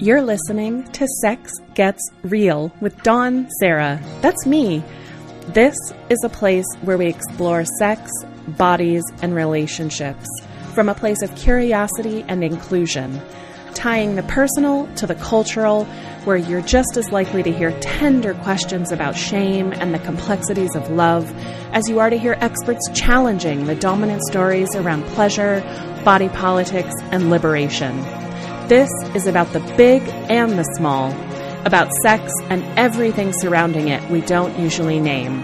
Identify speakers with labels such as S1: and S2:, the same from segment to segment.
S1: You're listening to Sex Gets Real with Dawn Serra. That's me. This is a place where we explore sex, bodies, and relationships from a place of curiosity and inclusion, tying the personal to the cultural, where you're just as likely to hear tender questions about shame and the complexities of love as you are to hear experts challenging the dominant stories around pleasure, body politics, and liberation. This is about the big and the small, about sex and everything surrounding it we don't usually name.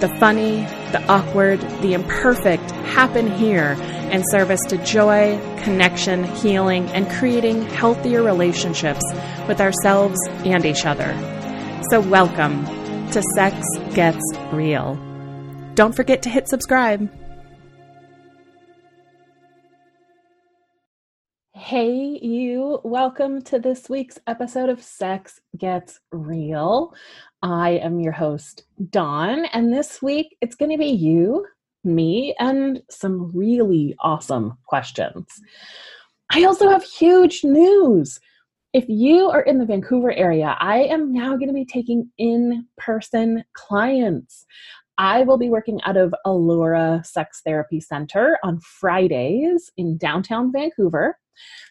S1: The funny, the awkward, the imperfect happen here in service to joy, connection, healing, and creating healthier relationships with ourselves and each other. So, welcome to Sex Gets Real. Don't forget to hit subscribe. Hey, you. Welcome to this week's episode of Sex Gets Real. I am your host, Dawn, and this week it's going to be you, me, and some really awesome questions. I also have huge news. If you are in the Vancouver area, I am now going to be taking in person clients. I will be working out of Allura Sex Therapy Center on Fridays in downtown Vancouver.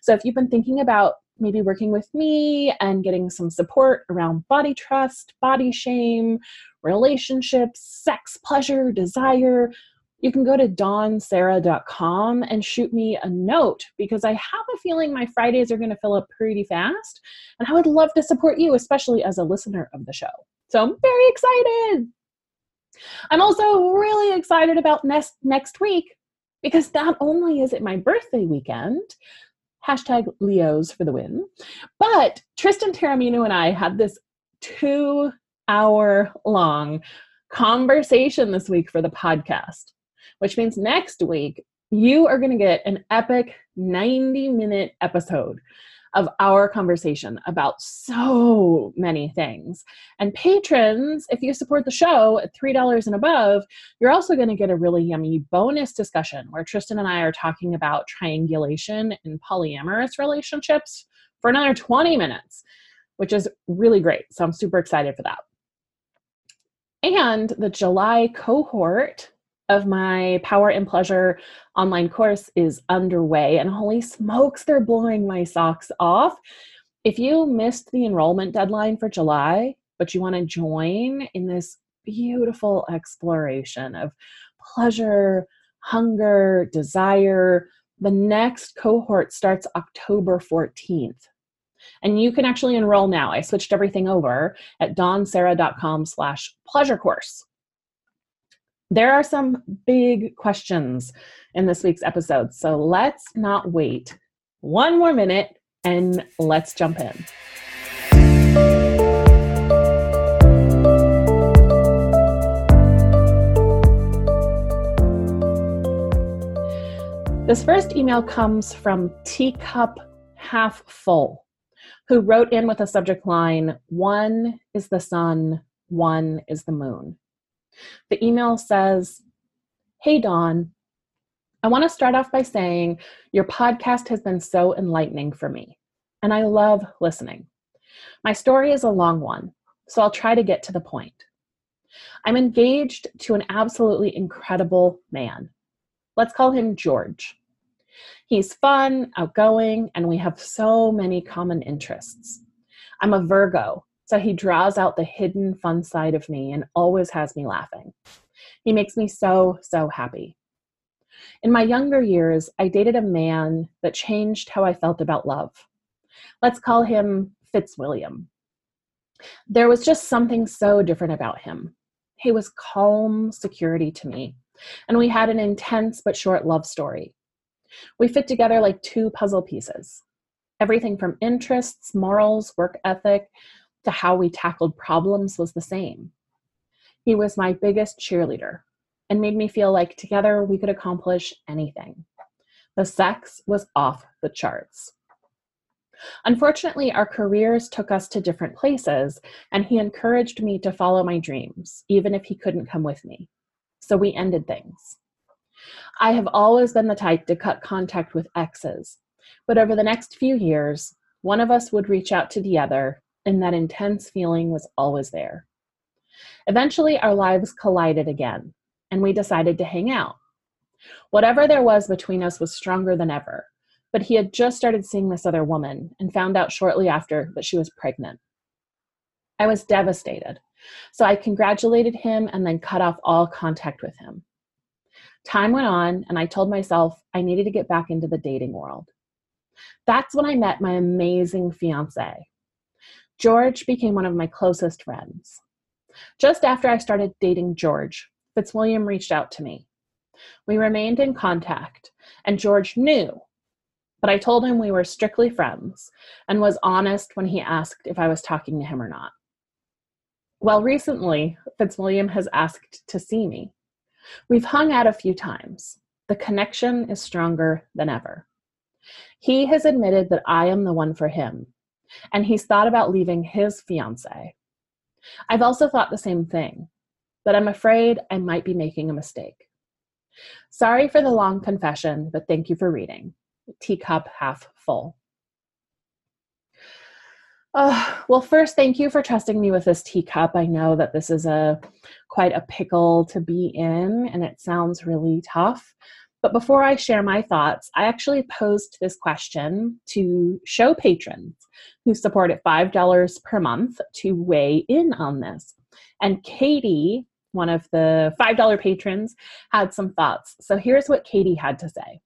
S1: So if you've been thinking about maybe working with me and getting some support around body trust, body shame, relationships, sex, pleasure, desire, you can go to dawnserra.com and shoot me a note because I have a feeling my Fridays are going to fill up pretty fast. And I would love to support you, especially as a listener of the show. So I'm very excited. I'm also really excited about next, next week because not only is it my birthday weekend, hashtag Leos for the win. But Tristan Taormino and I had this two hour long conversation this week for the podcast, which means next week you are going to get an epic 90 minute episode of our conversation about so many things. And patrons, if you support the show at $3 and above, you're also going to get a really yummy bonus discussion where Tristan and I are talking about triangulation in polyamorous relationships for another 20 minutes, which is really great. So I'm super excited for that. And the July cohort of my Power in Pleasure online course is underway, and holy smokes, they're blowing my socks off. If you missed the enrollment deadline for July, but you want to join in this beautiful exploration of pleasure, hunger, desire, the next cohort starts October 14th. And you can actually enroll now. I switched everything over at dawnserra.com slash pleasure course. There are some big questions in this week's episode, so let's not wait one more minute and let's jump in. This first email comes from Teacup Half Full, who wrote in with a subject line One is the sun, one is the moon. The email says, Hey, Dawn, I want to start off by saying your podcast has been so enlightening for me, and I love listening. My story is a long one, so I'll try to get to the point. I'm engaged to an absolutely incredible man. Let's call him George. He's fun, outgoing, and we have so many common interests. I'm a Virgo, so he draws out the hidden fun side of me and always has me laughing. He makes me so, so happy. In my younger years, I dated a man that changed how I felt about love. Let's call him Fitzwilliam. There was just something so different about him. He was calm security to me, and we had an intense but short love story. We fit together like two puzzle pieces. Everything from interests, morals, work ethic, to how we tackled problems was the same. He was my biggest cheerleader and made me feel like together we could accomplish anything. The sex was off the charts. Unfortunately, our careers took us to different places, and he encouraged me to follow my dreams, even if he couldn't come with me. So we ended things. I have always been the type to cut contact with exes, but over the next few years, one of us would reach out to the other, and that intense feeling was always there. Eventually, our lives collided again, and we decided to hang out. Whatever there was between us was stronger than ever, but he had just started seeing this other woman and found out shortly after that she was pregnant. I was devastated, so I congratulated him and then cut off all contact with him. Time went on, and I told myself I needed to get back into the dating world. That's when I met my amazing fiance. George became one of my closest friends. Just after I started dating George, Fitzwilliam reached out to me. We remained in contact, and George knew, but I told him we were strictly friends and was honest when he asked if I was talking to him or not. Well, recently, Fitzwilliam has asked to see me. We've hung out a few times. The connection is stronger than ever. He has admitted that I am the one for him, and he's thought about leaving his fiance. I've also thought the same thing, but I'm afraid I might be making a mistake. Sorry for the long confession, but thank you for reading. Teacup half full. Uh, well, first, thank you for trusting me with this teacup. I know that this is a quite a pickle to be in, and it sounds really tough. But before I share my thoughts, I actually posed this question to show patrons who support at $5 per month to weigh in on this. And Katie, one of the $5 patrons, had some thoughts. So here's what Katie had to say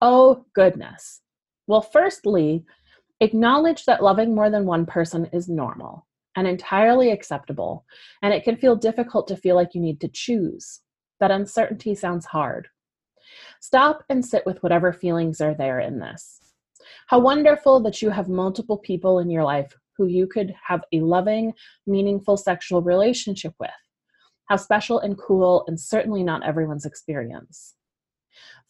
S1: Oh, goodness. Well, firstly, acknowledge that loving more than one person is normal and entirely acceptable, and it can feel difficult to feel like you need to choose. That uncertainty sounds hard. Stop and sit with whatever feelings are there in this. How wonderful that you have multiple people in your life who you could have a loving, meaningful sexual relationship with. How special and cool, and certainly not everyone's experience.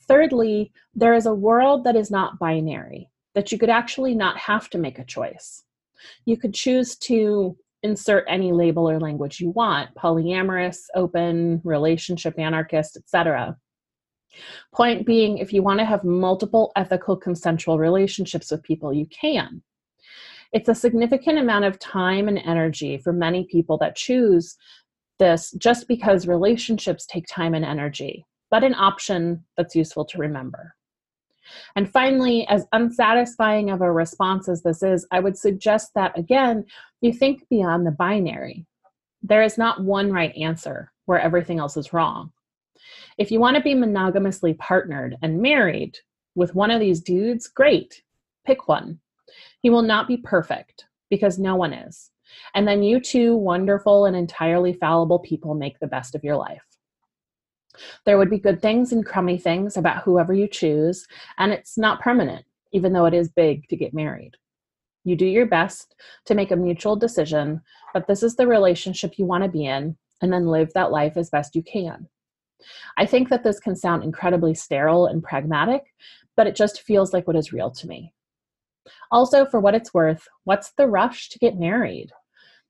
S1: Thirdly, there is a world that is not binary, that you could actually not have to make a choice. You could choose to insert any label or language you want polyamorous, open, relationship anarchist, etc. Point being, if you want to have multiple ethical consensual relationships with people, you can. It's a significant amount of time and energy for many people that choose this just because relationships take time and energy, but an option that's useful to remember. And finally, as unsatisfying of a response as this is, I would suggest that again, you think beyond the binary. There is not one right answer where everything else is wrong. If you want to be monogamously partnered and married with one of these dudes, great, pick one. He will not be perfect because no one is. And then you two wonderful and entirely fallible people make the best of your life. There would be good things and crummy things about whoever you choose, and it's not permanent, even though it is big to get married. You do your best to make a mutual decision, but this is the relationship you want to be in, and then live that life as best you can. I think that this can sound incredibly sterile and pragmatic, but it just feels like what is real to me. Also, for what it's worth, what's the rush to get married?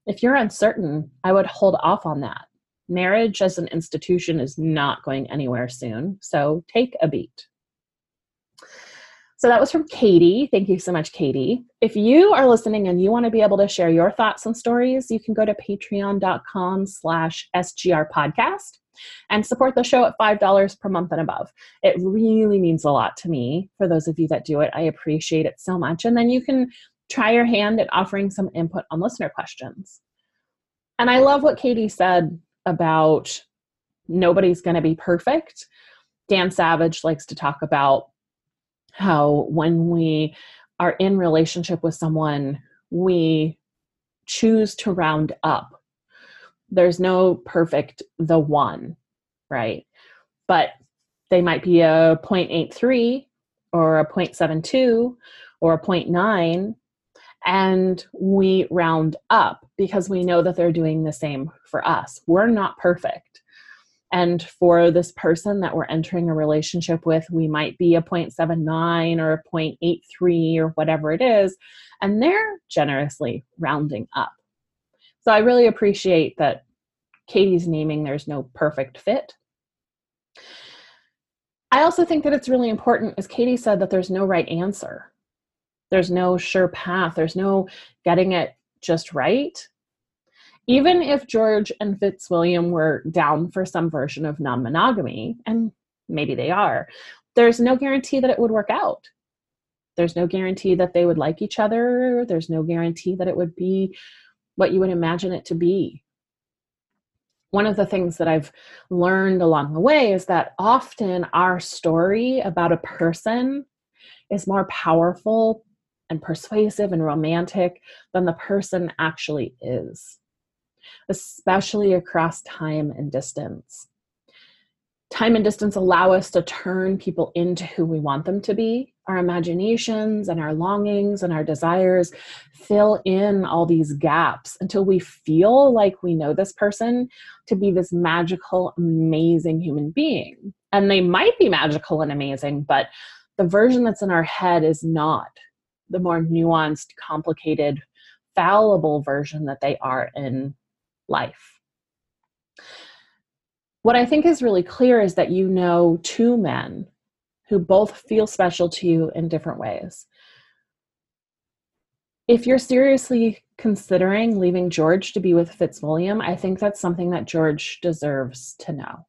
S1: If you're uncertain, I would hold off on that marriage as an institution is not going anywhere soon, so take a beat. So that was from Katie. Thank you so much, Katie. If you are listening and you want to be able to share your thoughts and stories, you can go to patreon.com slash SGR podcast and support the show at $5 per month and above. It really means a lot to me. For those of you that do it, I appreciate it so much. And then you can try your hand at offering some input on listener questions. And I love what Katie said about nobody's going to be perfect. Dan Savage likes to talk about how when we are in relationship with someone, we choose to round up. There's no perfect the one, right? But they might be a 0.83 or a 0.72 or a 0.9 and we round up because we know that they're doing the same for us. We're not perfect. And for this person that we're entering a relationship with, we might be a 0.79 or a 0.83 or whatever it is, and they're generously rounding up. So I really appreciate that Katie's naming there's no perfect fit. I also think that it's really important, as Katie said, that there's no right answer There's no sure path, there's no getting it just right. Even if George and Fitzwilliam were down for some version of non monogamy, and maybe they are, there's no guarantee that it would work out. There's no guarantee that they would like each other. There's no guarantee that it would be what you would imagine it to be. One of the things that I've learned along the way is that often our story about a person is more powerful and persuasive and romantic than the person actually is, especially across time and distance time and distance allow us to turn people into who we want them to be. Our imaginations and our longings and our desires fill in all these gaps until we feel like we know this person to be this magical, amazing human being. And they might be magical and amazing, but the version that's in our head is not the more nuanced, complicated, fallible version that they are in life. What I think is really clear is that you know two men who both feel special to you in different ways. If you're seriously considering leaving George to be with Fitzwilliam, I think that's something that George deserves to know.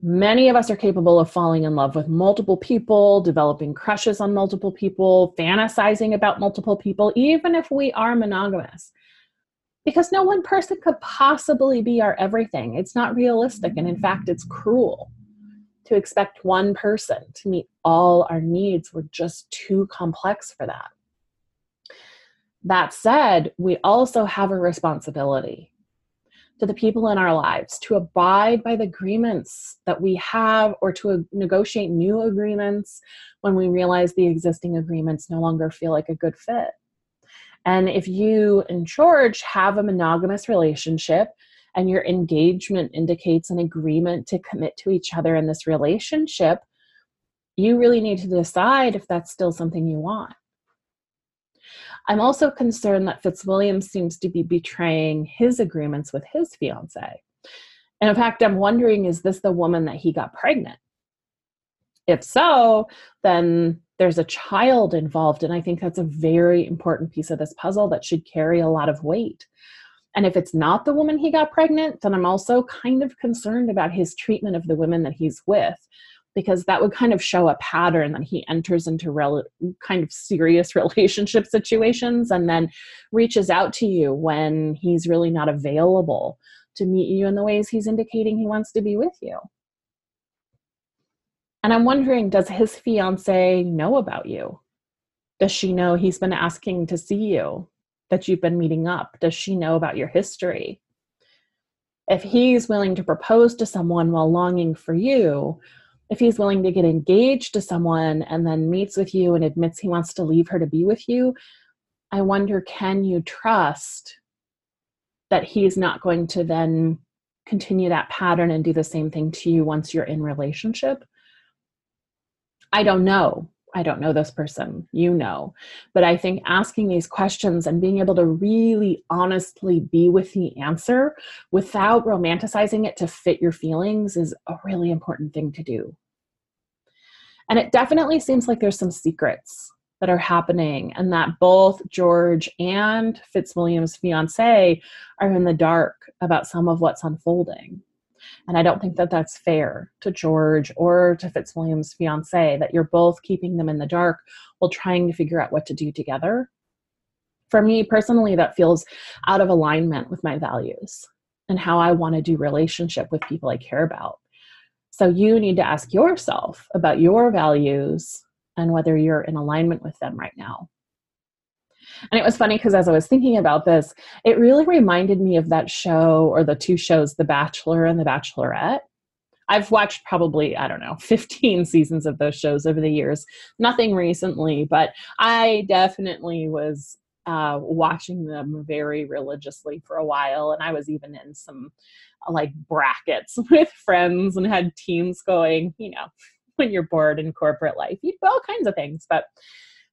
S1: Many of us are capable of falling in love with multiple people, developing crushes on multiple people, fantasizing about multiple people, even if we are monogamous because no one person could possibly be our everything. It's not realistic. And in fact, it's cruel to expect one person to meet all our needs. We're just too complex for that. That said, we also have a responsibility to the people in our lives to abide by the agreements that we have or to negotiate new agreements when we realize the existing agreements no longer feel like a good fit. And if you and George have a monogamous relationship and your engagement indicates an agreement to commit to each other in this relationship, you really need to decide if that's still something you want. I'm also concerned that Fitzwilliam seems to be betraying his agreements with his fiance. And in fact, I'm wondering is this the woman that he got pregnant? If so, then there's a child involved. And I think that's a very important piece of this puzzle that should carry a lot of weight. And if it's not the woman he got pregnant, then I'm also kind of concerned about his treatment of the women that he's with, because that would kind of show a pattern that he enters into rel- kind of serious relationship situations and then reaches out to you when he's really not available to meet you in the ways he's indicating he wants to be with you. And I'm wondering does his fiance know about you? Does she know he's been asking to see you, that you've been meeting up? Does she know about your history? If he's willing to propose to someone while longing for you, if he's willing to get engaged to someone and then meets with you and admits he wants to leave her to be with you, I wonder can you trust that he's not going to then continue that pattern and do the same thing to you once you're in relationship? I don't know. I don't know this person, you know. But I think asking these questions and being able to really honestly be with the answer without romanticizing it to fit your feelings is a really important thing to do. And it definitely seems like there's some secrets that are happening, and that both George and Fitzwilliam's fiance are in the dark about some of what's unfolding. And I don't think that that's fair to George or to Fitzwilliam's fiance that you're both keeping them in the dark while trying to figure out what to do together. For me personally, that feels out of alignment with my values and how I want to do relationship with people I care about. So you need to ask yourself about your values and whether you're in alignment with them right now. And it was funny because as I was thinking about this, it really reminded me of that show or the two shows, The Bachelor and The Bachelorette. I've watched probably, I don't know, 15 seasons of those shows over the years. Nothing recently, but I definitely was uh, watching them very religiously for a while. And I was even in some like brackets with friends and had teams going, you know, when you're bored in corporate life, you do all kinds of things. But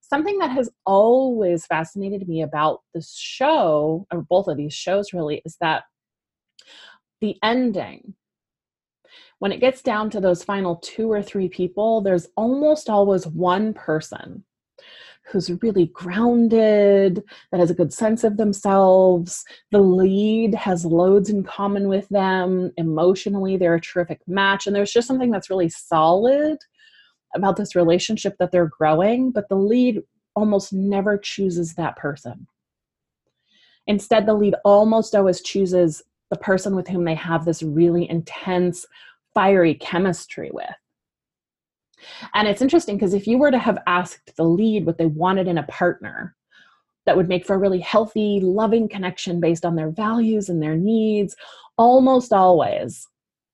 S1: something that has always fascinated me about this show, or both of these shows really, is that the ending, when it gets down to those final two or three people, there's almost always one person who's really grounded, that has a good sense of themselves. The lead has loads in common with them. Emotionally, they're a terrific match. And there's just something that's really solid about this relationship that they're growing, but the lead almost never chooses that person. Instead, the lead almost always chooses the person with whom they have this really intense, fiery chemistry with. And it's interesting because if you were to have asked the lead what they wanted in a partner that would make for a really healthy, loving connection based on their values and their needs, almost always,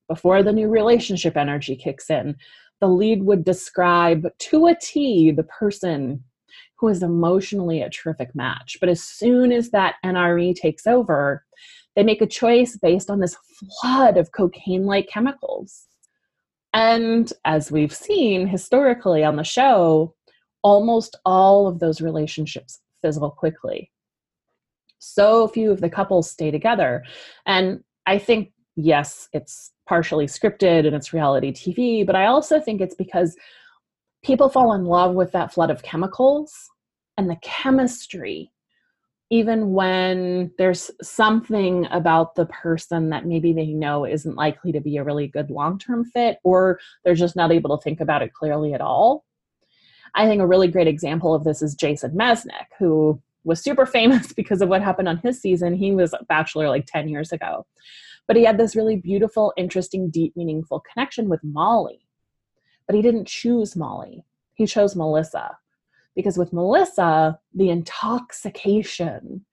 S1: before the new relationship energy kicks in, the lead would describe to a T the person who is emotionally a terrific match. But as soon as that NRE takes over, they make a choice based on this flood of cocaine like chemicals. And as we've seen historically on the show, almost all of those relationships fizzle quickly. So few of the couples stay together. And I think, yes, it's partially scripted and it's reality TV, but I also think it's because people fall in love with that flood of chemicals and the chemistry even when there's something about the person that maybe they know isn't likely to be a really good long term fit, or they're just not able to think about it clearly at all. I think a really great example of this is Jason Mesnick, who was super famous because of what happened on his season. He was a bachelor like 10 years ago. But he had this really beautiful, interesting, deep, meaningful connection with Molly. But he didn't choose Molly, he chose Melissa because with Melissa, the intoxication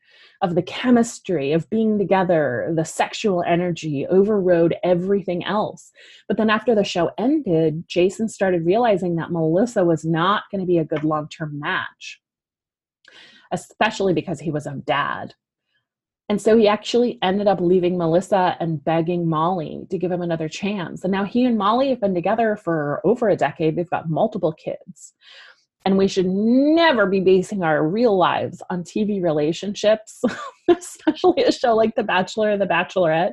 S1: of the chemistry of being together, the sexual energy overrode everything else. But then after the show ended, Jason started realizing that Melissa was not going to be a good long term match, especially because he was a dad. And so he actually ended up leaving Melissa and begging Molly to give him another chance. And now he and Molly have been together for over a decade. They've got multiple kids. And we should never be basing our real lives on TV relationships, especially a show like The Bachelor or The Bachelorette.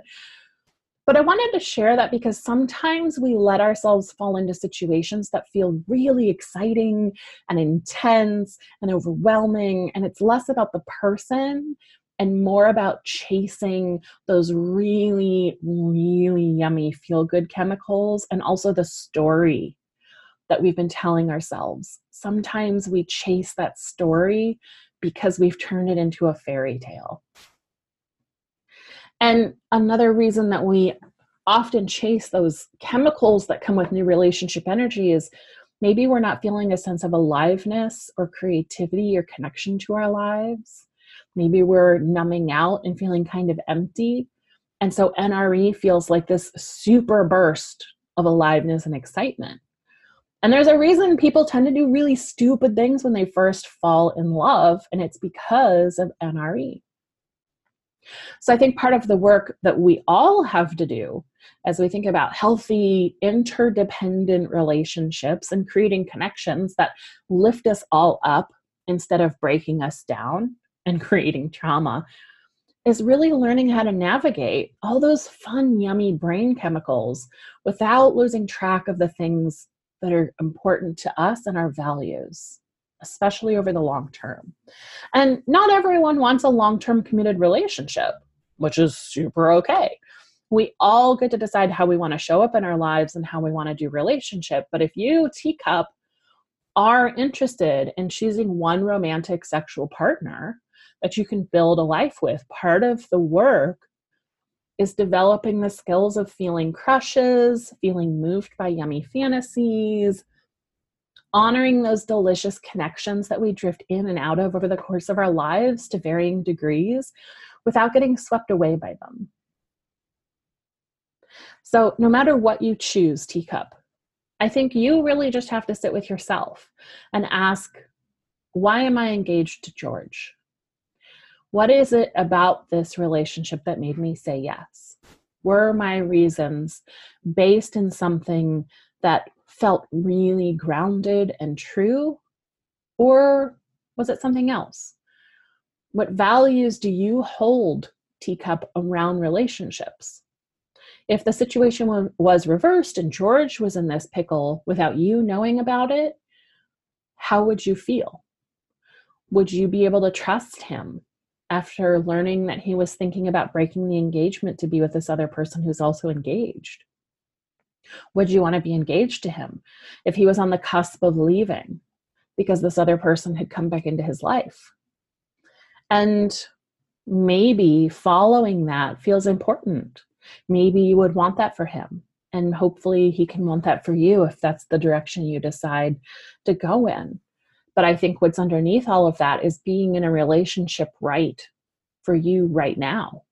S1: But I wanted to share that because sometimes we let ourselves fall into situations that feel really exciting and intense and overwhelming. And it's less about the person and more about chasing those really, really yummy feel good chemicals and also the story that we've been telling ourselves. Sometimes we chase that story because we've turned it into a fairy tale. And another reason that we often chase those chemicals that come with new relationship energy is maybe we're not feeling a sense of aliveness or creativity or connection to our lives. Maybe we're numbing out and feeling kind of empty. And so NRE feels like this super burst of aliveness and excitement. And there's a reason people tend to do really stupid things when they first fall in love, and it's because of NRE. So I think part of the work that we all have to do as we think about healthy, interdependent relationships and creating connections that lift us all up instead of breaking us down and creating trauma is really learning how to navigate all those fun, yummy brain chemicals without losing track of the things that are important to us and our values, especially over the long term. And not everyone wants a long term committed relationship, which is super okay. We all get to decide how we want to show up in our lives and how we want to do relationship. But if you, teacup, are interested in choosing one romantic sexual partner that you can build a life with, part of the work is developing the skills of feeling crushes, feeling moved by yummy fantasies, honoring those delicious connections that we drift in and out of over the course of our lives to varying degrees without getting swept away by them. So, no matter what you choose, teacup, I think you really just have to sit with yourself and ask, why am I engaged to George? What is it about this relationship that made me say yes? Were my reasons based in something that felt really grounded and true? Or was it something else? What values do you hold, teacup, around relationships? If the situation was reversed and George was in this pickle without you knowing about it, how would you feel? would you be able to trust him after learning that he was thinking about breaking the engagement to be with this other person who's also engaged? Would you want to be engaged to him if he was on the cusp of leaving because this other person had come back into his life? And maybe following that feels important. Maybe you would want that for him. And hopefully, he can want that for you if that's the direction you decide to go in. But I think what's underneath all of that is being in a relationship right for you right now.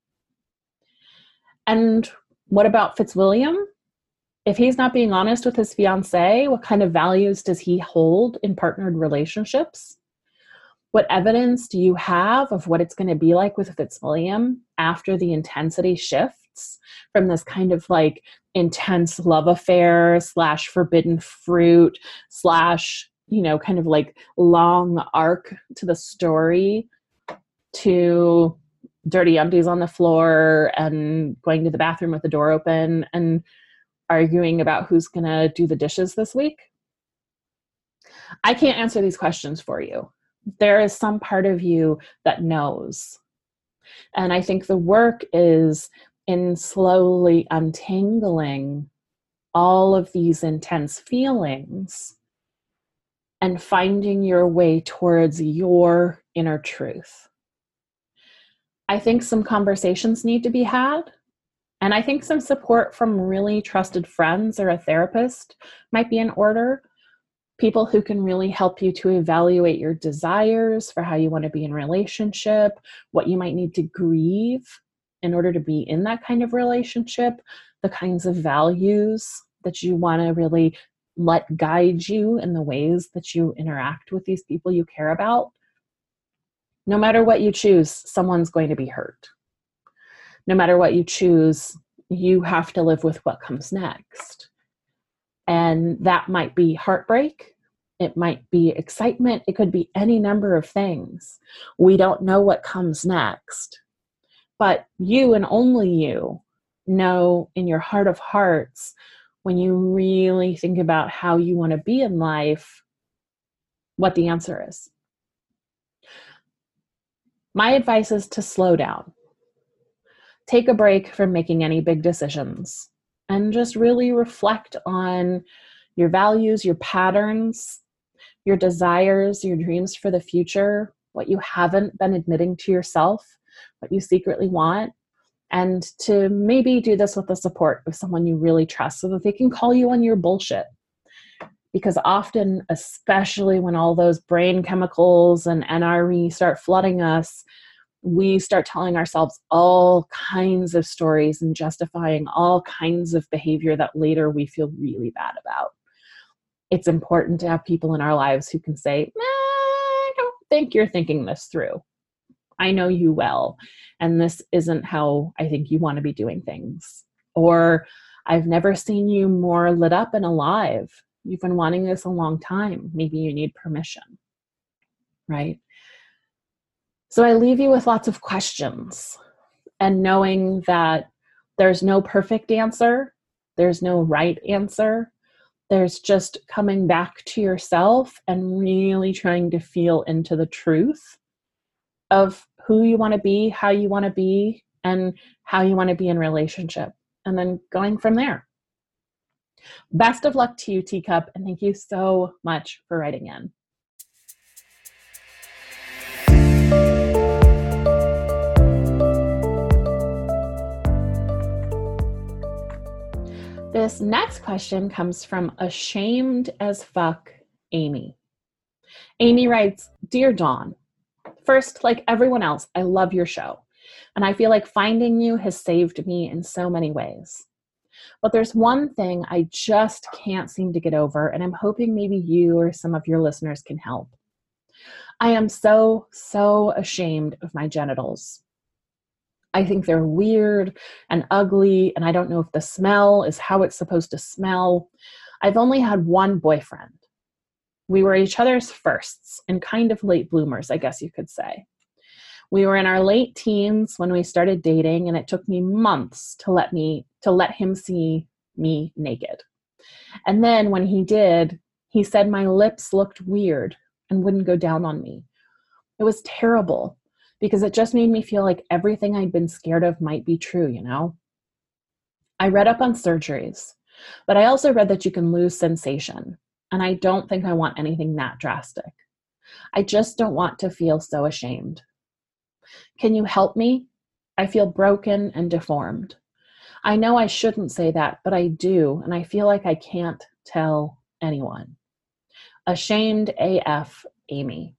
S1: And what about Fitzwilliam? If he's not being honest with his fiance, what kind of values does he hold in partnered relationships? What evidence do you have of what it's going to be like with Fitzwilliam after the intensity shifts from this kind of like intense love affair slash forbidden fruit slash you know kind of like long arc to the story to dirty undies on the floor and going to the bathroom with the door open and arguing about who's going to do the dishes this week? I can't answer these questions for you. There is some part of you that knows. And I think the work is in slowly untangling all of these intense feelings and finding your way towards your inner truth. I think some conversations need to be had. And I think some support from really trusted friends or a therapist might be in order. People who can really help you to evaluate your desires for how you want to be in relationship, what you might need to grieve in order to be in that kind of relationship, the kinds of values that you want to really let guide you in the ways that you interact with these people you care about no matter what you choose, someone's going to be hurt. No matter what you choose, you have to live with what comes next. And that might be heartbreak. It might be excitement. It could be any number of things. We don't know what comes next. But you and only you know in your heart of hearts when you really think about how you want to be in life what the answer is. My advice is to slow down. Take a break from making any big decisions and just really reflect on your values, your patterns, your desires, your dreams for the future, what you haven't been admitting to yourself, what you secretly want, and to maybe do this with the support of someone you really trust so that they can call you on your bullshit. Because often especially when all those brain chemicals and nre start flooding us we start telling ourselves all kinds of stories and justifying all kinds of behavior that later we feel really bad about. It's important to have people in our lives who can say nah, i don't think you're thinking this through i know you well and this isn't how i think you want to be doing things or i've never seen you more lit up and alive You've been wanting this a long time. Maybe you need permission, right? So I leave you with lots of questions and knowing that there's no perfect answer, there's no right answer. There's just coming back to yourself and really trying to feel into the truth of who you want to be, how you want to be, and how you want to be in relationship, and then going from there. Best of luck to you, Teacup, and thank you so much for writing in. This next question comes from Ashamed as Fuck Amy. Amy writes Dear Dawn, first, like everyone else, I love your show. And I feel like finding you has saved me in so many ways. But there's one thing I just can't seem to get over, and I'm hoping maybe you or some of your listeners can help. I am so, so ashamed of my genitals. I think they're weird and ugly, and I don't know if the smell is how it's supposed to smell. I've only had one boyfriend. We were each other's firsts and kind of late bloomers, I guess you could say. We were in our late teens when we started dating, and it took me months to let me to let him see me naked. And then when he did, he said my lips looked weird and wouldn't go down on me. It was terrible because it just made me feel like everything I'd been scared of might be true, you know? I read up on surgeries, but I also read that you can lose sensation, and I don't think I want anything that drastic. I just don't want to feel so ashamed. Can you help me? I feel broken and deformed. I know I shouldn't say that, but I do, and I feel like I can't tell anyone. Ashamed AF Amy.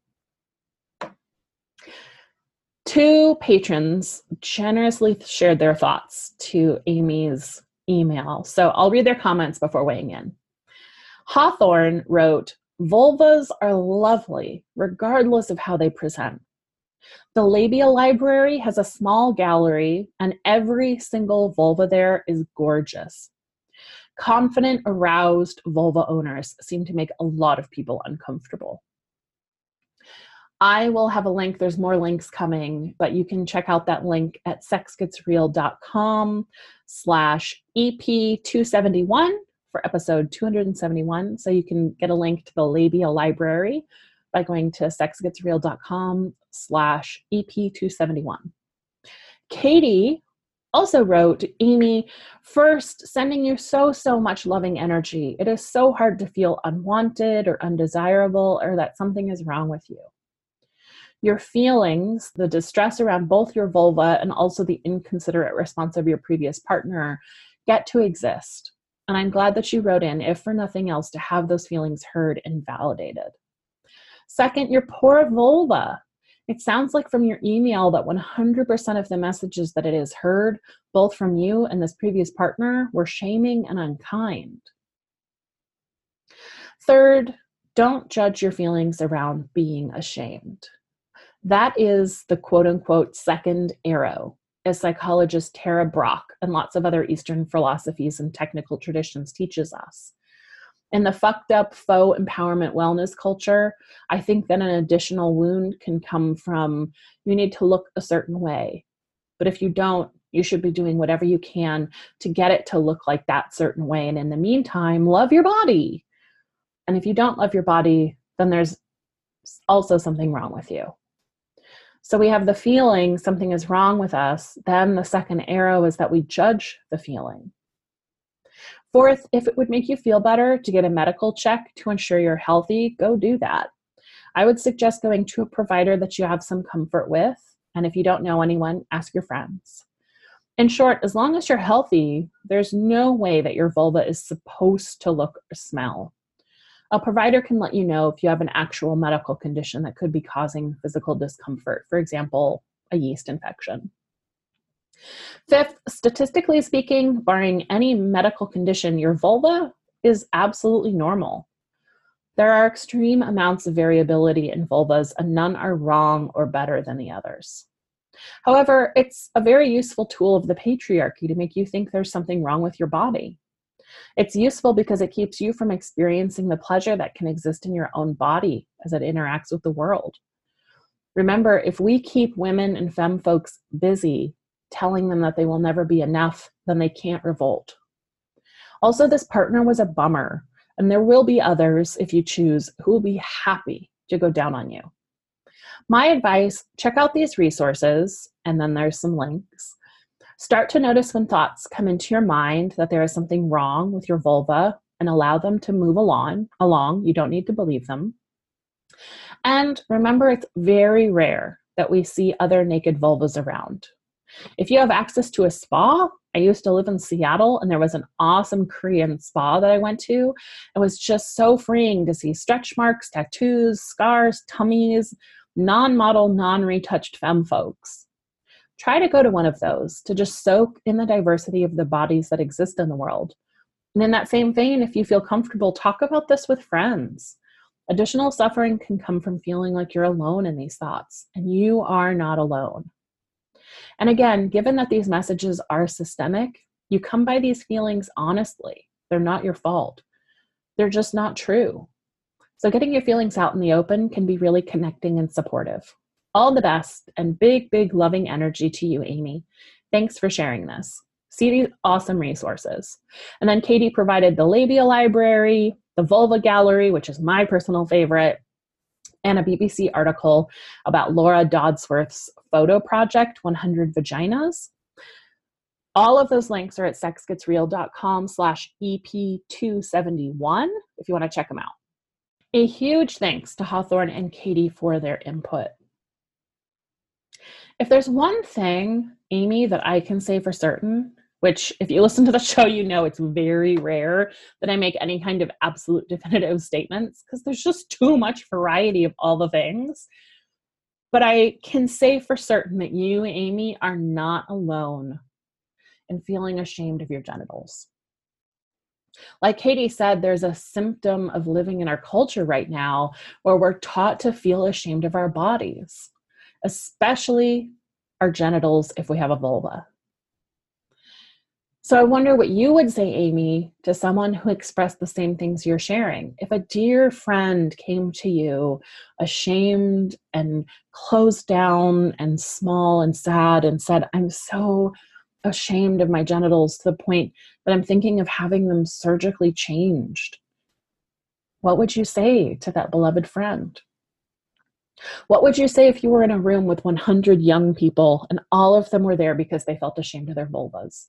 S1: Two patrons generously shared their thoughts to Amy's email. So I'll read their comments before weighing in. Hawthorne wrote, Vulvas are lovely, regardless of how they present. The Labia Library has a small gallery, and every single vulva there is gorgeous. Confident, aroused vulva owners seem to make a lot of people uncomfortable. I will have a link. There's more links coming, but you can check out that link at sexgetsreal.com slash EP271 for episode 271. So you can get a link to the Labia Library by going to sexgetsreal.com slash EP271. Katie also wrote, Amy, first, sending you so, so much loving energy. It is so hard to feel unwanted or undesirable or that something is wrong with you. Your feelings, the distress around both your vulva and also the inconsiderate response of your previous partner, get to exist. And I'm glad that you wrote in, if for nothing else, to have those feelings heard and validated. Second, your poor vulva. It sounds like from your email that 100% of the messages that it has heard, both from you and this previous partner, were shaming and unkind. Third, don't judge your feelings around being ashamed. That is the quote unquote second arrow, as psychologist Tara Brach and lots of other Eastern philosophies and technical traditions teaches us in the fucked up faux empowerment wellness culture, I think that an additional wound can come from you need to look a certain way. But if you don't, you should be doing whatever you can to get it to look like that certain way. And in the meantime, love your body. And if you don't love your body, then there's also something wrong with you. So we have the feeling something is wrong with us. Then the second arrow is that we judge the feeling. Fourth, if it would make you feel better to get a medical check to ensure you're healthy, go do that. I would suggest going to a provider that you have some comfort with. And if you don't know anyone, ask your friends. In short, as long as you're healthy, there's no way that your vulva is supposed to look or smell. A provider can let you know if you have an actual medical condition that could be causing physical discomfort, for example, a yeast infection. Fifth, statistically speaking, barring any medical condition, your vulva is absolutely normal. There are extreme amounts of variability in vulvas, and none are wrong or better than the others. However, it's a very useful tool of the patriarchy to make you think there's something wrong with your body. It's useful because it keeps you from experiencing the pleasure that can exist in your own body as it interacts with the world. Remember, if we keep women and femme folks busy telling them that they will never be enough, then they can't revolt. Also, this partner was a bummer, and there will be others, if you choose, who will be happy to go down on you. My advice check out these resources, and then there's some links. Start to notice when thoughts come into your mind that there is something wrong with your vulva and allow them to move along along. You don't need to believe them. And remember it's very rare that we see other naked vulvas around. If you have access to a spa, I used to live in Seattle and there was an awesome Korean spa that I went to. It was just so freeing to see stretch marks, tattoos, scars, tummies, non model, non retouched femme folks. Try to go to one of those to just soak in the diversity of the bodies that exist in the world. And in that same vein, if you feel comfortable, talk about this with friends. Additional suffering can come from feeling like you're alone in these thoughts, and you are not alone. And again, given that these messages are systemic, you come by these feelings honestly. They're not your fault, they're just not true. So, getting your feelings out in the open can be really connecting and supportive. All the best and big, big loving energy to you, Amy. Thanks for sharing this. See these awesome resources. And then Katie provided the labia library, the vulva gallery, which is my personal favorite, and a BBC article about Laura Dodsworth's photo project, 100 Vaginas. All of those links are at sexgetsreal.com slash EP271 if you want to check them out. A huge thanks to Hawthorne and Katie for their input. If there's one thing, Amy, that I can say for certain, which if you listen to the show, you know it's very rare that I make any kind of absolute definitive statements because there's just too much variety of all the things. But I can say for certain that you, Amy, are not alone in feeling ashamed of your genitals. Like Katie said, there's a symptom of living in our culture right now where we're taught to feel ashamed of our bodies especially our genitals if we have a vulva. So I wonder what you would say, Amy, to someone who expressed the same things you're sharing. If a dear friend came to you ashamed and closed down and small and sad and said, I'm so ashamed of my genitals to the point that I'm thinking of having them surgically changed, what would you say to that beloved friend? What would you say if you were in a room with 100 young people and all of them were there because they felt ashamed of their vulvas?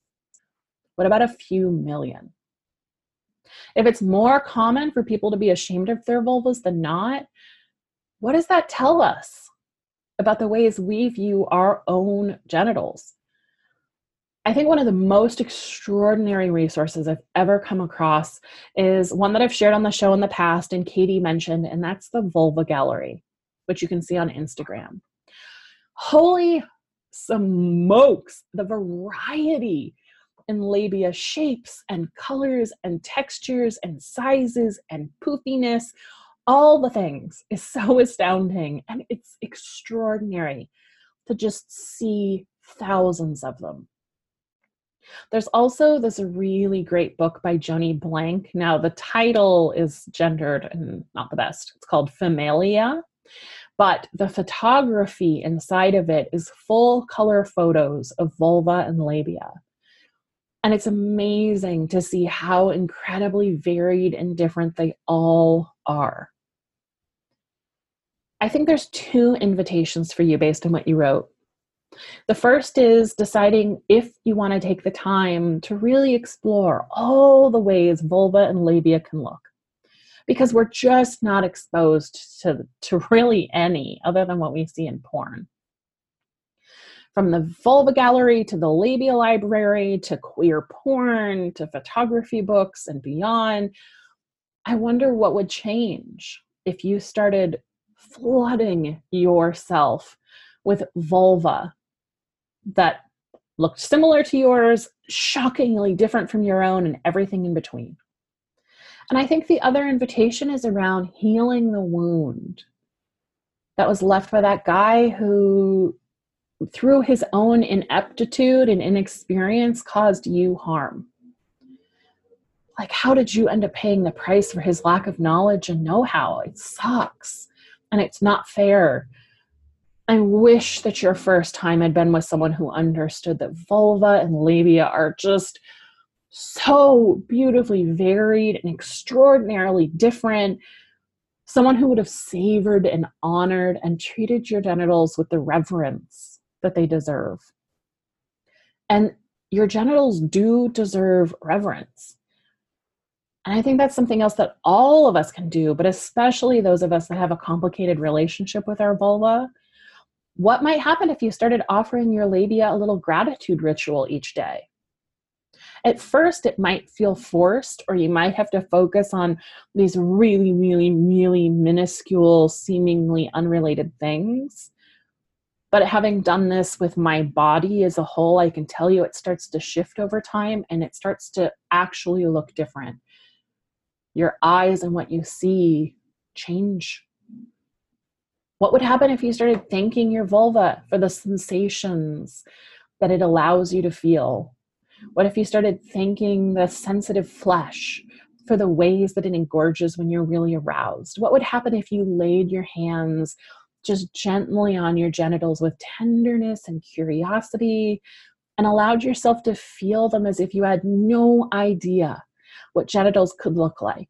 S1: What about a few million? If it's more common for people to be ashamed of their vulvas than not, what does that tell us about the ways we view our own genitals? I think one of the most extraordinary resources I've ever come across is one that I've shared on the show in the past and Katie mentioned, and that's the Vulva Gallery which you can see on Instagram. Holy smokes, the variety in labia shapes and colors and textures and sizes and poofiness, all the things is so astounding and it's extraordinary to just see thousands of them. There's also this really great book by Joani Blank. Now, the title is gendered and not the best. It's called Femalia but the photography inside of it is full color photos of vulva and labia. And it's amazing to see how incredibly varied and different they all are. I think there's two invitations for you based on what you wrote. The first is deciding if you want to take the time to really explore all the ways vulva and labia can look because we're just not exposed to, to really any other than what we see in porn. From the vulva gallery to the labia library to queer porn to photography books and beyond, I wonder what would change if you started flooding yourself with vulva that looked similar to yours, shockingly different from your own, and everything in between. And I think the other invitation is around healing the wound that was left by that guy who, through his own ineptitude and inexperience, caused you harm. Like, how did you end up paying the price for his lack of knowledge and know how? It sucks and it's not fair. I wish that your first time had been with someone who understood that vulva and labia are just so beautifully varied and extraordinarily different. Someone who would have savored and honored and treated your genitals with the reverence that they deserve. And your genitals do deserve reverence. And I think that's something else that all of us can do, but especially those of us that have a complicated relationship with our vulva. What might happen if you started offering your labia a little gratitude ritual each day? At first it might feel forced or you might have to focus on these really really really minuscule seemingly unrelated things. But having done this with my body as a whole i can tell you it starts to shift over time and it starts to actually look different. Your eyes and what you see change. What would happen if you started thanking your vulva for the sensations that it allows you to feel what if you started thanking the sensitive flesh for the ways that it engorges when you're really aroused? What would happen if you laid your hands just gently on your genitals with tenderness and curiosity and allowed yourself to feel them as if you had no idea what genitals could look like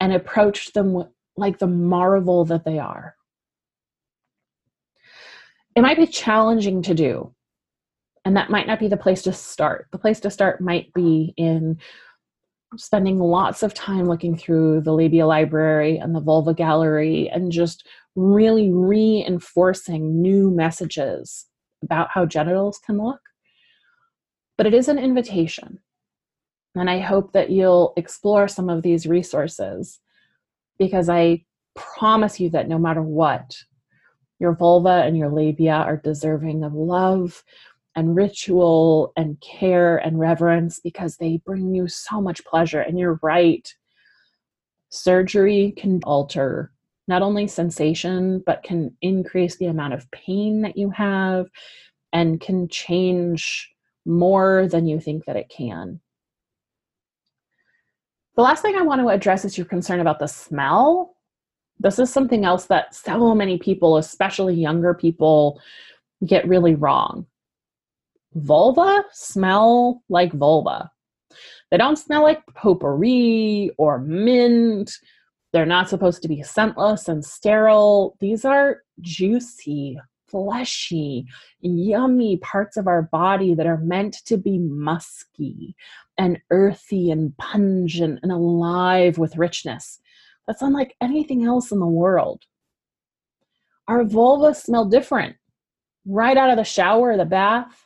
S1: and approached them like the marvel that they are. It might be challenging to do, and that might not be the place to start. The place to start might be in spending lots of time looking through the labia library and the vulva gallery and just really reinforcing new messages about how genitals can look. But it is an invitation. And I hope that you'll explore some of these resources because I promise you that no matter what, your vulva and your labia are deserving of love and ritual and care and reverence because they bring you so much pleasure. And you're right, surgery can alter not only sensation, but can increase the amount of pain that you have and can change more than you think that it can. The last thing I want to address is your concern about the smell. This is something else that so many people, especially younger people, get really wrong. Vulva smell like vulva. They don't smell like potpourri or mint. They're not supposed to be scentless and sterile. These are juicy, fleshy, yummy parts of our body that are meant to be musky and earthy and pungent and alive with richness. That's unlike anything else in the world. Our vulvas smell different right out of the shower or the bath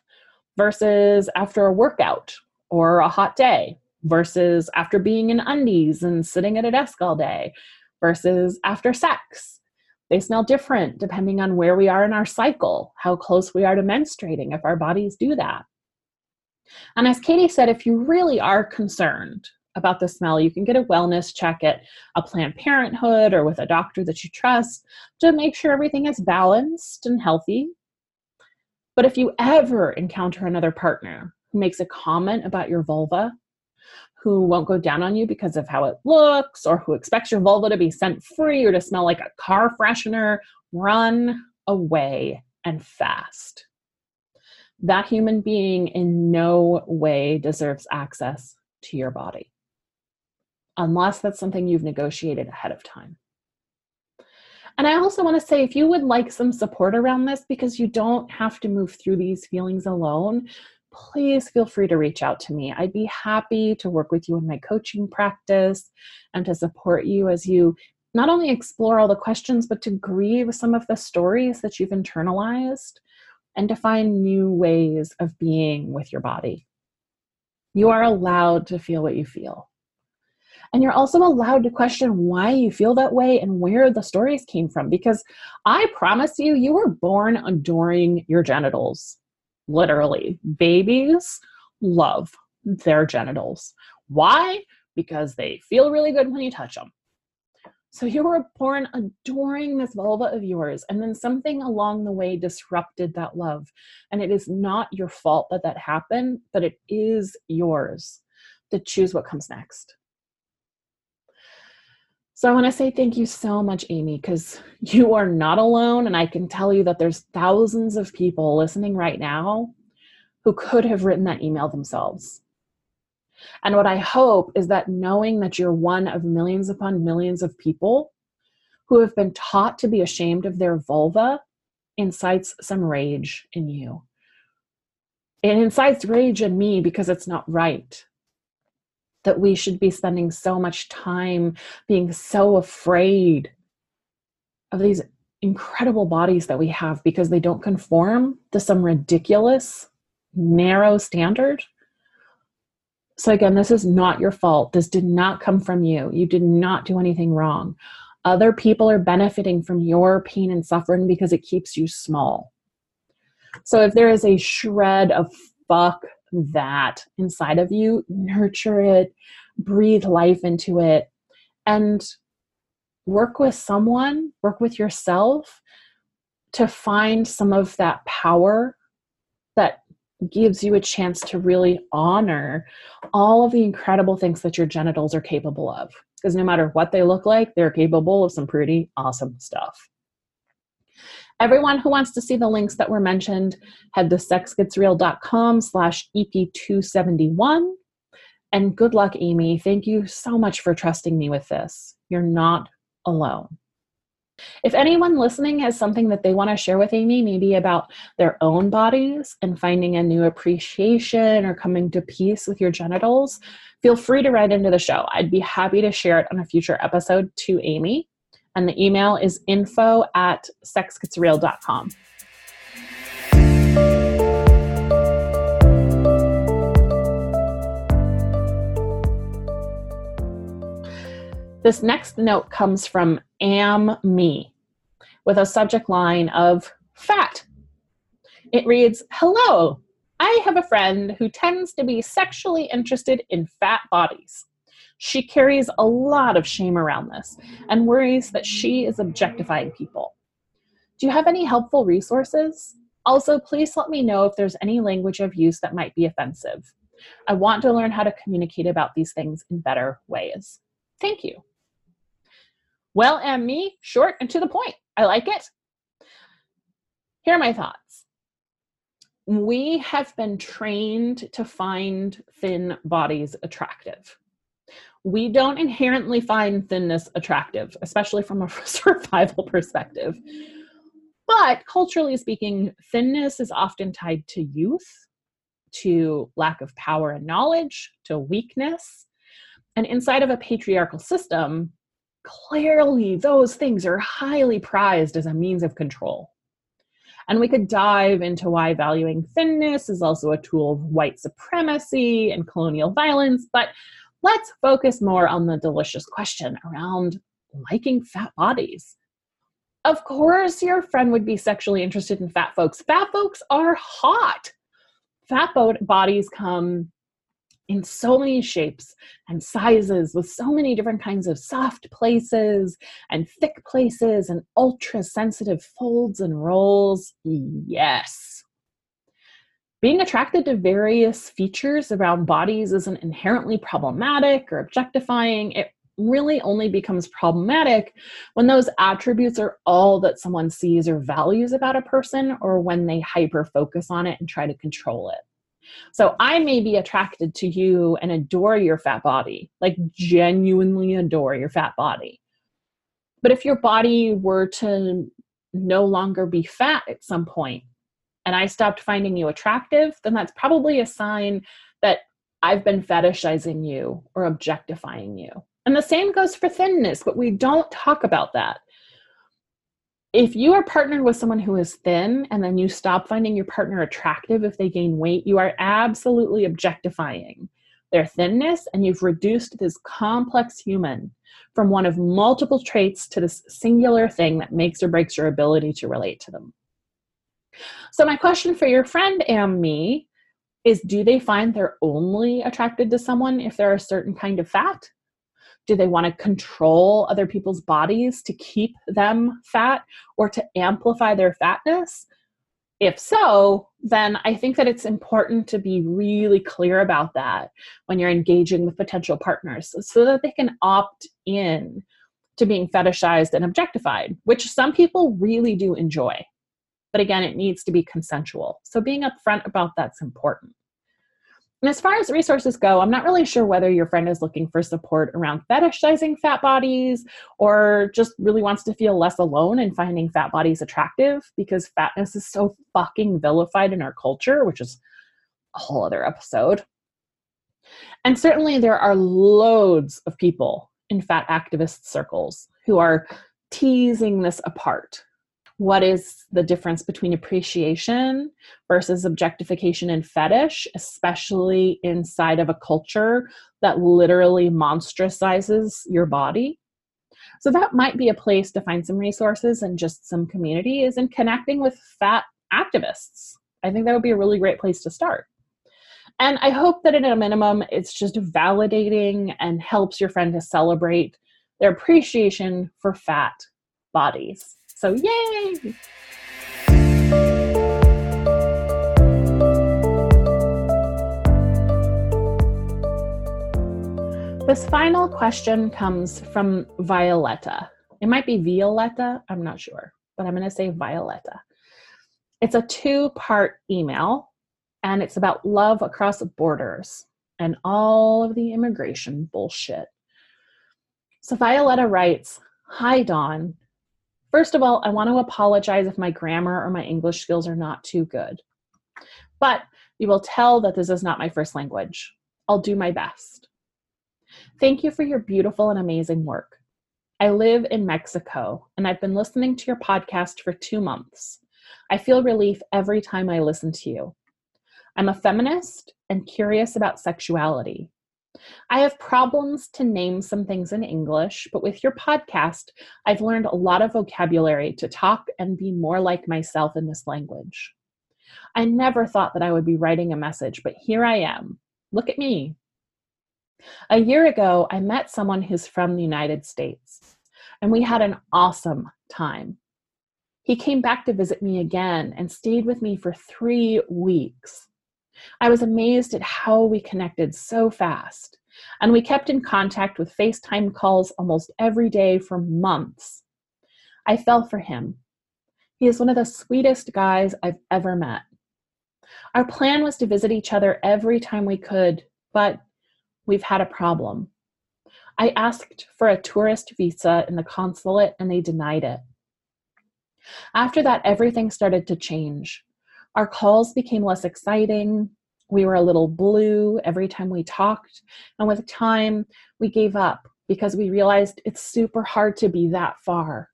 S1: versus after a workout or a hot day versus after being in undies and sitting at a desk all day versus after sex. They smell different depending on where we are in our cycle, how close we are to menstruating, if our bodies do that. And as Katie said, if you really are concerned about the smell, you can get a wellness check at a Planned Parenthood or with a doctor that you trust to make sure everything is balanced and healthy. But if you ever encounter another partner who makes a comment about your vulva, who won't go down on you because of how it looks, or who expects your vulva to be scent free or to smell like a car freshener, run away and fast that human being in no way deserves access to your body unless that's something you've negotiated ahead of time. And I also want to say if you would like some support around this because you don't have to move through these feelings alone, please feel free to reach out to me. I'd be happy to work with you in my coaching practice and to support you as you not only explore all the questions, but to grieve some of the stories that you've internalized and to find new ways of being with your body. You are allowed to feel what you feel. And you're also allowed to question why you feel that way and where the stories came from. Because I promise you, you were born adoring your genitals. Literally. Babies love their genitals. Why? Because they feel really good when you touch them. So you were born adoring this vulva of yours, and then something along the way disrupted that love. And it is not your fault that that happened, but it is yours to choose what comes next. So I want to say thank you so much, Amy, because you are not alone. And I can tell you that there's thousands of people listening right now who could have written that email themselves. And what I hope is that knowing that you're one of millions upon millions of people who have been taught to be ashamed of their vulva incites some rage in you. It incites rage in me because it's not right that we should be spending so much time being so afraid of these incredible bodies that we have because they don't conform to some ridiculous, narrow standard so, again, this is not your fault. This did not come from you. You did not do anything wrong. Other people are benefiting from your pain and suffering because it keeps you small. So, if there is a shred of fuck that inside of you, nurture it, breathe life into it, and work with someone, work with yourself to find some of that power that gives you a chance to really honor all of the incredible things that your genitals are capable of. Because no matter what they look like, they're capable of some pretty awesome stuff. Everyone who wants to see the links that were mentioned, head to sexgetsreal.com slash EP271. And good luck, Amy. Thank you so much for trusting me with this. You're not alone. If anyone listening has something that they want to share with Amy, maybe about their own bodies and finding a new appreciation or coming to peace with your genitals, feel free to write into the show. I'd be happy to share it on a future episode to Amy. And the email is info at sexgetsreal.com. This next note comes from Am Me with a subject line of fat. It reads Hello, I have a friend who tends to be sexually interested in fat bodies. She carries a lot of shame around this and worries that she is objectifying people. Do you have any helpful resources? Also, please let me know if there's any language of use that might be offensive. I want to learn how to communicate about these things in better ways. Thank you. Well, and me, short and to the point. I like it. Here are my thoughts. We have been trained to find thin bodies attractive. We don't inherently find thinness attractive, especially from a survival perspective. But culturally speaking, thinness is often tied to youth, to lack of power and knowledge, to weakness. And inside of a patriarchal system, clearly those things are highly prized as a means of control. And we could dive into why valuing thinness is also a tool of white supremacy and colonial violence, but let's focus more on the delicious question around liking fat bodies. Of course, your friend would be sexually interested in fat folks. Fat folks are hot. Fat bodies come in so many shapes and sizes with so many different kinds of soft places and thick places and ultra sensitive folds and rolls. Yes. Being attracted to various features around bodies isn't inherently problematic or objectifying. It really only becomes problematic when those attributes are all that someone sees or values about a person or when they hyper focus on it and try to control it. So I may be attracted to you and adore your fat body, like genuinely adore your fat body. But if your body were to no longer be fat at some point and I stopped finding you attractive, then that's probably a sign that I've been fetishizing you or objectifying you. And the same goes for thinness, but we don't talk about that if you are partnered with someone who is thin and then you stop finding your partner attractive if they gain weight, you are absolutely objectifying their thinness and you've reduced this complex human from one of multiple traits to this singular thing that makes or breaks your ability to relate to them. So, my question for your friend and me is do they find they're only attracted to someone if they're a certain kind of fat? Do they want to control other people's bodies to keep them fat or to amplify their fatness? If so, then I think that it's important to be really clear about that when you're engaging with potential partners so that they can opt in to being fetishized and objectified, which some people really do enjoy. But again, it needs to be consensual. So being upfront about that's important. And as far as resources go, I'm not really sure whether your friend is looking for support around fetishizing fat bodies or just really wants to feel less alone in finding fat bodies attractive because fatness is so fucking vilified in our culture, which is a whole other episode. And certainly there are loads of people in fat activist circles who are teasing this apart what is the difference between appreciation versus objectification and fetish, especially inside of a culture that literally monstrosizes your body. So that might be a place to find some resources and just some community is in connecting with fat activists. I think that would be a really great place to start. And I hope that at a minimum, it's just validating and helps your friend to celebrate their appreciation for fat bodies. So, yay! This final question comes from Violetta. It might be Violetta, I'm not sure, but I'm going to say Violetta. It's a two part email, and it's about love across borders and all of the immigration bullshit. So Violetta writes Hi, Dawn. First of all, I want to apologize if my grammar or my English skills are not too good. But you will tell that this is not my first language. I'll do my best. Thank you for your beautiful and amazing work. I live in Mexico and I've been listening to your podcast for two months. I feel relief every time I listen to you. I'm a feminist and curious about sexuality. I have problems to name some things in English, but with your podcast, I've learned a lot of vocabulary to talk and be more like myself in this language. I never thought that I would be writing a message, but here I am. Look at me. A year ago, I met someone who's from the United States, and we had an awesome time. He came back to visit me again and stayed with me for three weeks. I was amazed at how we connected so fast, and we kept in contact with FaceTime calls almost every day for months. I fell for him. He is one of the sweetest guys I've ever met. Our plan was to visit each other every time we could, but we've had a problem. I asked for a tourist visa in the consulate and they denied it. After that, everything started to change. Our calls became less exciting. We were a little blue every time we talked. And with time, we gave up because we realized it's super hard to be that far.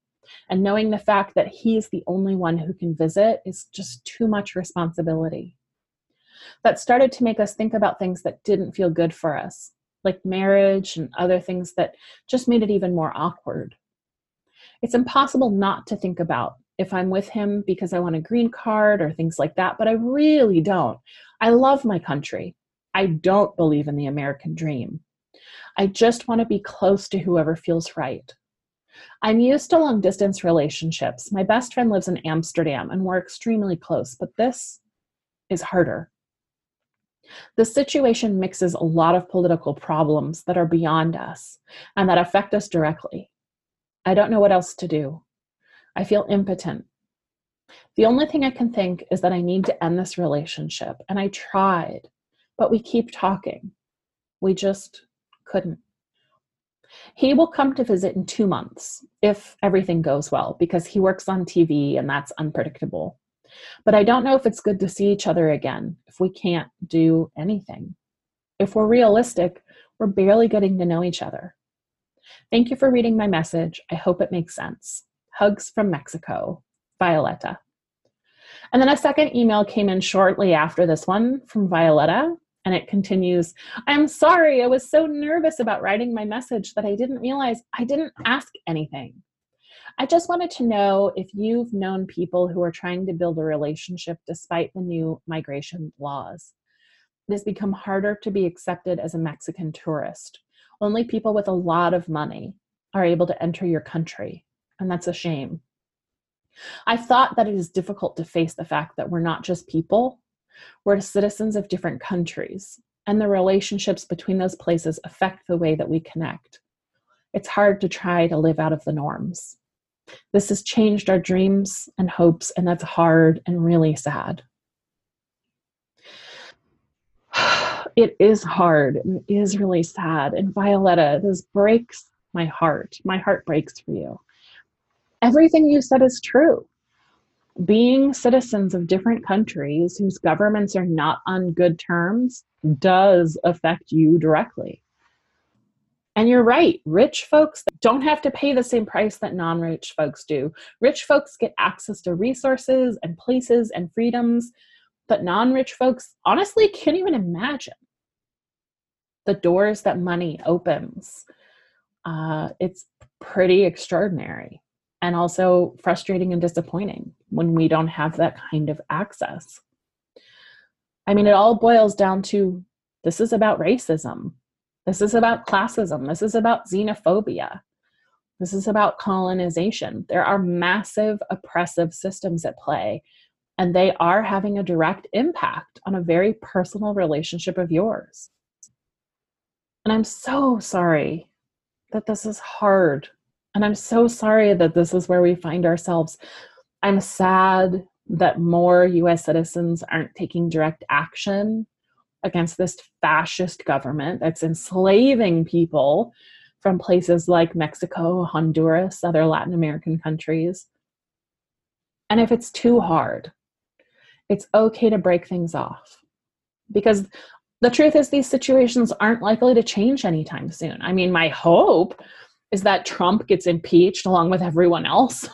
S1: And knowing the fact that he's the only one who can visit is just too much responsibility. That started to make us think about things that didn't feel good for us, like marriage and other things that just made it even more awkward. It's impossible not to think about if I'm with him because I want a green card or things like that, but I really don't. I love my country. I don't believe in the American dream. I just want to be close to whoever feels right. I'm used to long distance relationships. My best friend lives in Amsterdam and we're extremely close, but this is harder. The situation mixes a lot of political problems that are beyond us and that affect us directly. I don't know what else to do. I feel impotent. The only thing I can think is that I need to end this relationship. And I tried, but we keep talking. We just couldn't. He will come to visit in two months if everything goes well, because he works on TV and that's unpredictable. But I don't know if it's good to see each other again if we can't do anything. If we're realistic, we're barely getting to know each other. Thank you for reading my message. I hope it makes sense. Hugs from Mexico, Violetta. And then a second email came in shortly after this one from Violetta, and it continues I'm sorry, I was so nervous about writing my message that I didn't realize I didn't ask anything. I just wanted to know if you've known people who are trying to build a relationship despite the new migration laws. It has become harder to be accepted as a Mexican tourist. Only people with a lot of money are able to enter your country, and that's a shame. I've thought that it is difficult to face the fact that we're not just people, we're citizens of different countries, and the relationships between those places affect the way that we connect. It's hard to try to live out of the norms. This has changed our dreams and hopes, and that's hard and really sad. It is hard and it is really sad. And Violetta, this breaks my heart. My heart breaks for you. Everything you said is true. Being citizens of different countries whose governments are not on good terms does affect you directly. And you're right, rich folks don't have to pay the same price that non rich folks do. Rich folks get access to resources and places and freedoms, but non rich folks honestly can't even imagine the doors that money opens. Uh, it's pretty extraordinary and also frustrating and disappointing when we don't have that kind of access. I mean, it all boils down to this is about racism this is about classism. This is about xenophobia. This is about colonization. There are massive oppressive systems at play, and they are having a direct impact on a very personal relationship of yours. And I'm so sorry that this is hard. And I'm so sorry that this is where we find ourselves. I'm sad that more US citizens aren't taking direct action against this fascist government that's enslaving people from places like Mexico, Honduras, other Latin American countries. And if it's too hard, it's okay to break things off. Because the truth is, these situations aren't likely to change anytime soon. I mean, my hope is that Trump gets impeached along with everyone else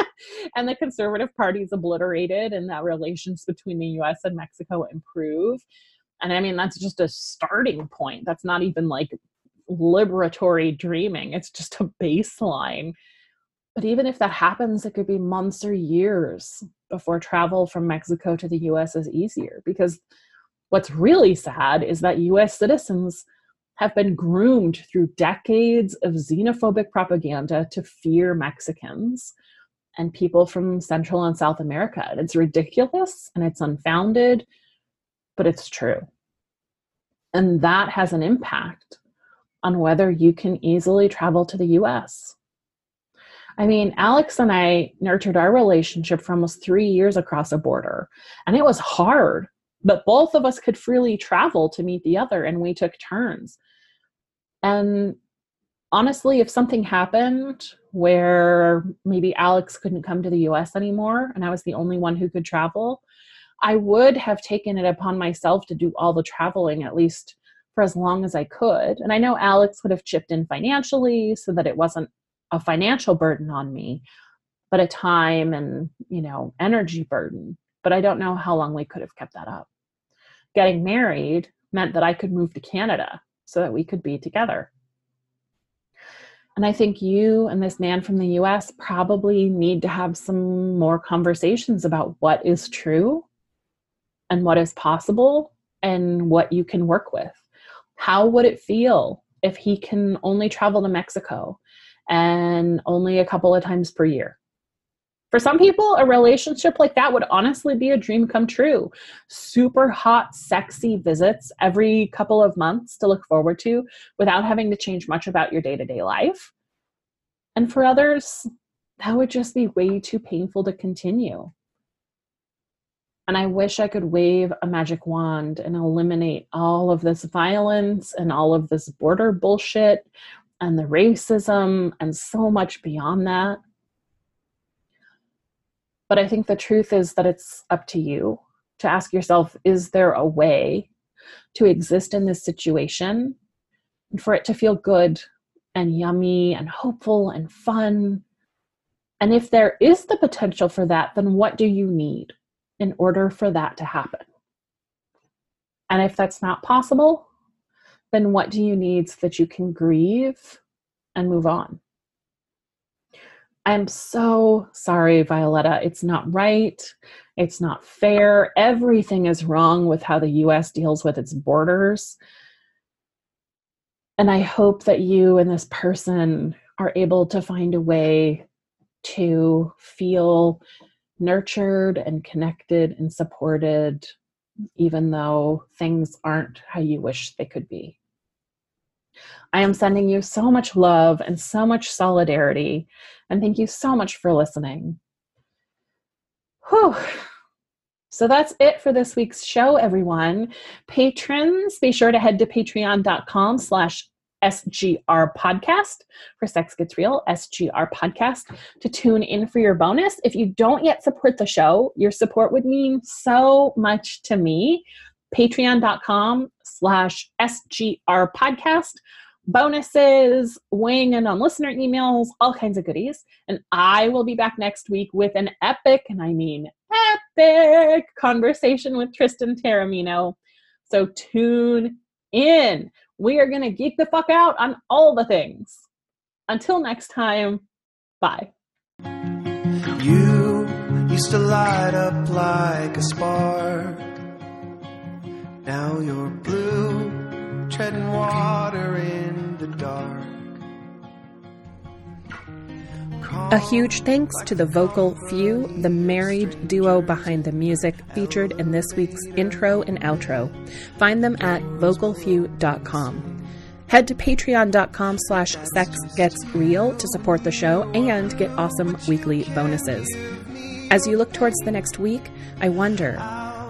S1: and the conservative party is obliterated and that relations between the US and Mexico improve. And I mean, that's just a starting point. That's not even like liberatory dreaming, it's just a baseline. But even if that happens, it could be months or years before travel from Mexico to the US is easier. Because what's really sad is that US citizens have been groomed through decades of xenophobic propaganda to fear Mexicans and people from Central and South America. It's ridiculous and it's unfounded, but it's true. And that has an impact on whether you can easily travel to the US. I mean, Alex and I nurtured our relationship for almost three years across a border, and it was hard, but both of us could freely travel to meet the other, and we took turns. And honestly, if something happened where maybe Alex couldn't come to the US anymore and I was the only one who could travel, I would have taken it upon myself to do all the traveling, at least for as long as I could. And I know Alex would have chipped in financially so that it wasn't a financial burden on me, but a time and, you know, energy burden. But I don't know how long we could have kept that up. Getting married meant that I could move to Canada so that we could be together. And I think you and this man from the US probably need to have some more conversations about what is true and what is possible and what you can work with. How would it feel if he can only travel to Mexico and only a couple of times per year? For some people, a relationship like that would honestly be a dream come true. Super hot, sexy visits every couple of months to look forward to without having to change much about your day to day life. And for others, that would just be way too painful to continue. And I wish I could wave a magic wand and eliminate all of this violence and all of this border bullshit and the racism and so much beyond that. But I think the truth is that it's up to you to ask yourself is there a way to exist in this situation and for it to feel good and yummy and hopeful and fun? And if there is the potential for that, then what do you need in order for that to happen? And if that's not possible, then what do you need so that you can grieve and move on? I'm so sorry, Violetta. It's not right. It's not fair. Everything is wrong with how the US deals with its borders. And I hope that you and this person are able to find a way to feel nurtured and connected and supported, even though things aren't how you wish they could be. I am sending you so much love and so much solidarity. And thank you so much for listening. Whew. So that's it for this week's show, everyone. Patrons, be sure to head to patreon.com slash SGR podcast for Sex Gets Real, SGR podcast to tune in for your bonus. If you don't yet support the show, your support would mean so much to me. Patreon.com slash SGR podcast bonuses, weighing in on listener emails, all kinds of goodies. And I will be back next week with an epic, and I mean epic, conversation with Tristan Taormino. So tune in. We are going to geek the fuck out on all the things. Until next time, bye. You used to light up like a spark. Now you're blue treading water in the dark. A huge thanks to the Vocal Few, the married duo behind the music featured in this week's intro and outro. Find them at vocalfew.com. Head to patreon.com slash sexgetsreal to support the show and get awesome weekly bonuses. As you look towards the next week, I wonder,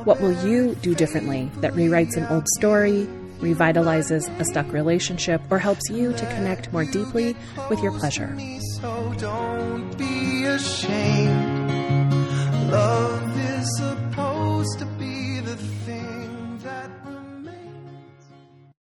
S1: what will you do differently that rewrites an old story, revitalizes a stuck relationship, or helps you to connect more deeply with your pleasure?
S2: Love is supposed to